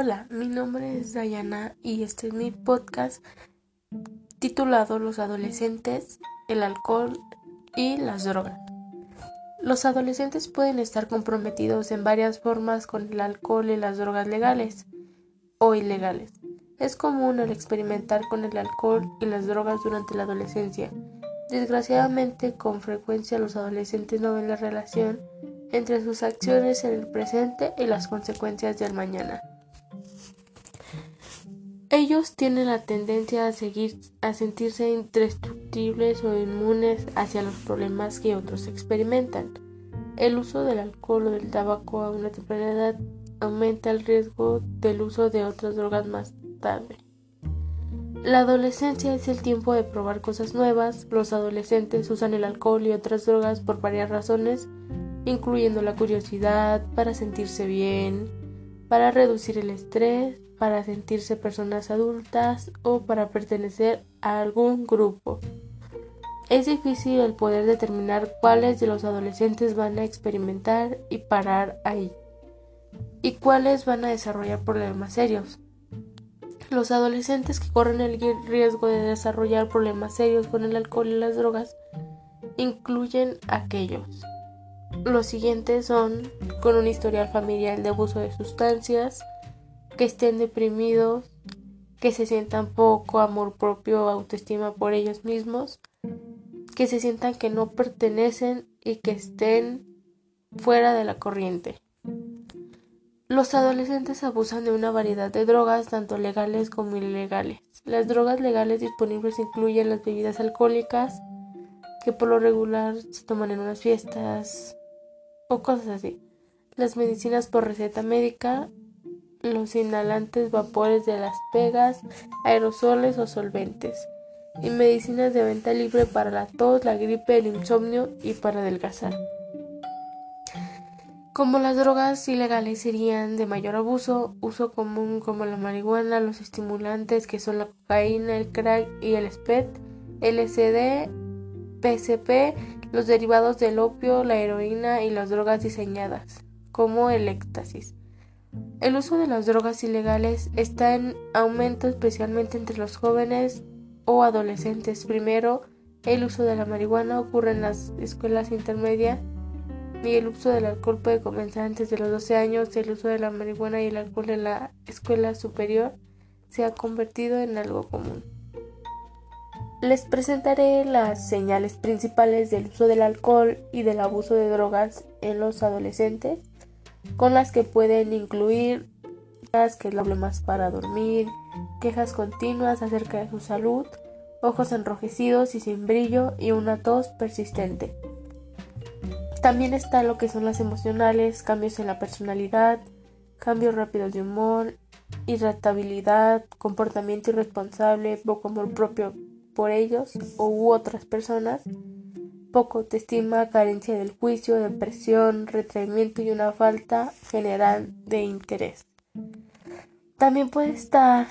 Hola, mi nombre es Dayana y este es mi podcast titulado Los adolescentes, el alcohol y las drogas. Los adolescentes pueden estar comprometidos en varias formas con el alcohol y las drogas legales o ilegales. Es común el experimentar con el alcohol y las drogas durante la adolescencia. Desgraciadamente, con frecuencia los adolescentes no ven la relación entre sus acciones en el presente y las consecuencias del mañana. Ellos tienen la tendencia a seguir a sentirse indestructibles o inmunes hacia los problemas que otros experimentan. El uso del alcohol o del tabaco a una temprana edad aumenta el riesgo del uso de otras drogas más tarde. La adolescencia es el tiempo de probar cosas nuevas. Los adolescentes usan el alcohol y otras drogas por varias razones, incluyendo la curiosidad, para sentirse bien, para reducir el estrés, para sentirse personas adultas o para pertenecer a algún grupo. Es difícil el poder determinar cuáles de los adolescentes van a experimentar y parar ahí, y cuáles van a desarrollar problemas serios. Los adolescentes que corren el riesgo de desarrollar problemas serios con el alcohol y las drogas incluyen aquellos. Los siguientes son con un historial familiar de abuso de sustancias, que estén deprimidos, que se sientan poco amor propio o autoestima por ellos mismos, que se sientan que no pertenecen y que estén fuera de la corriente. Los adolescentes abusan de una variedad de drogas, tanto legales como ilegales. Las drogas legales disponibles incluyen las bebidas alcohólicas, que por lo regular se toman en unas fiestas o cosas así. Las medicinas por receta médica, los inhalantes, vapores de las pegas, aerosoles o solventes, y medicinas de venta libre para la tos, la gripe, el insomnio y para adelgazar. Como las drogas ilegales serían de mayor abuso, uso común como la marihuana, los estimulantes que son la cocaína, el crack y el SPET, LSD, PCP, los derivados del opio, la heroína y las drogas diseñadas, como el éxtasis. El uso de las drogas ilegales está en aumento especialmente entre los jóvenes o adolescentes. Primero, el uso de la marihuana ocurre en las escuelas intermedias y el uso del alcohol puede comenzar antes de los 12 años. El uso de la marihuana y el alcohol en la escuela superior se ha convertido en algo común. Les presentaré las señales principales del uso del alcohol y del abuso de drogas en los adolescentes con las que pueden incluir que problemas para dormir, quejas continuas acerca de su salud, ojos enrojecidos y sin brillo y una tos persistente. También está lo que son las emocionales, cambios en la personalidad, cambios rápidos de humor, irritabilidad, comportamiento irresponsable, poco amor propio por ellos u otras personas, poco autoestima, carencia del juicio, depresión, retraimiento y una falta general de interés. También puede estar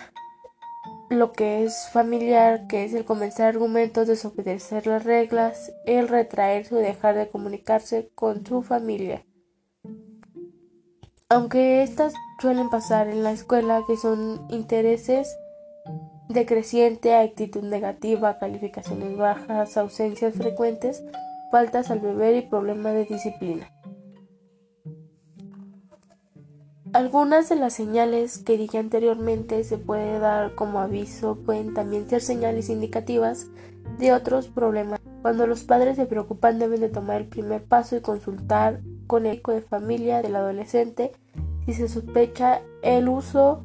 lo que es familiar, que es el comenzar argumentos, desobedecer las reglas, el retraerse o dejar de comunicarse con su familia. Aunque estas suelen pasar en la escuela, que son intereses decreciente, actitud negativa, calificaciones bajas, ausencias frecuentes, faltas al beber y problemas de disciplina. Algunas de las señales que dije anteriormente se puede dar como aviso pueden también ser señales indicativas de otros problemas. Cuando los padres se preocupan deben de tomar el primer paso y consultar con el eco de familia del adolescente si se sospecha el uso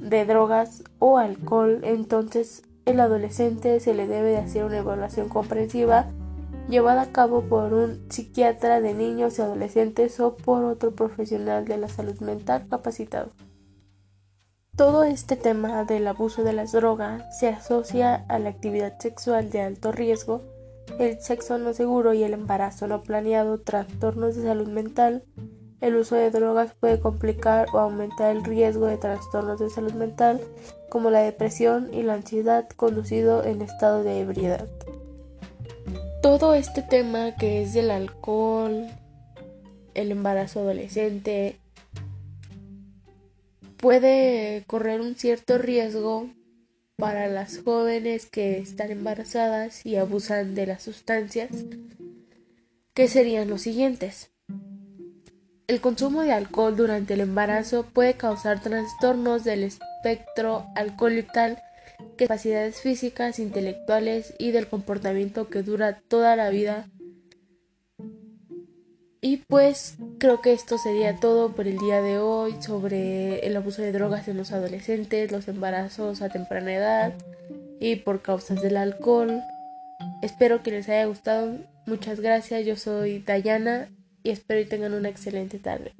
de drogas o alcohol, entonces el adolescente se le debe de hacer una evaluación comprensiva llevada a cabo por un psiquiatra de niños y adolescentes o por otro profesional de la salud mental capacitado. Todo este tema del abuso de las drogas se asocia a la actividad sexual de alto riesgo, el sexo no seguro y el embarazo no planeado, trastornos de salud mental, el uso de drogas puede complicar o aumentar el riesgo de trastornos de salud mental como la depresión y la ansiedad conducido en estado de ebriedad. Todo este tema que es del alcohol, el embarazo adolescente, puede correr un cierto riesgo para las jóvenes que están embarazadas y abusan de las sustancias, que serían los siguientes. El consumo de alcohol durante el embarazo puede causar trastornos del espectro alcohólico capacidades físicas, intelectuales y del comportamiento que dura toda la vida. Y pues creo que esto sería todo por el día de hoy sobre el abuso de drogas en los adolescentes, los embarazos a temprana edad y por causas del alcohol. Espero que les haya gustado. Muchas gracias. Yo soy Dayana y espero que tengan una excelente tarde.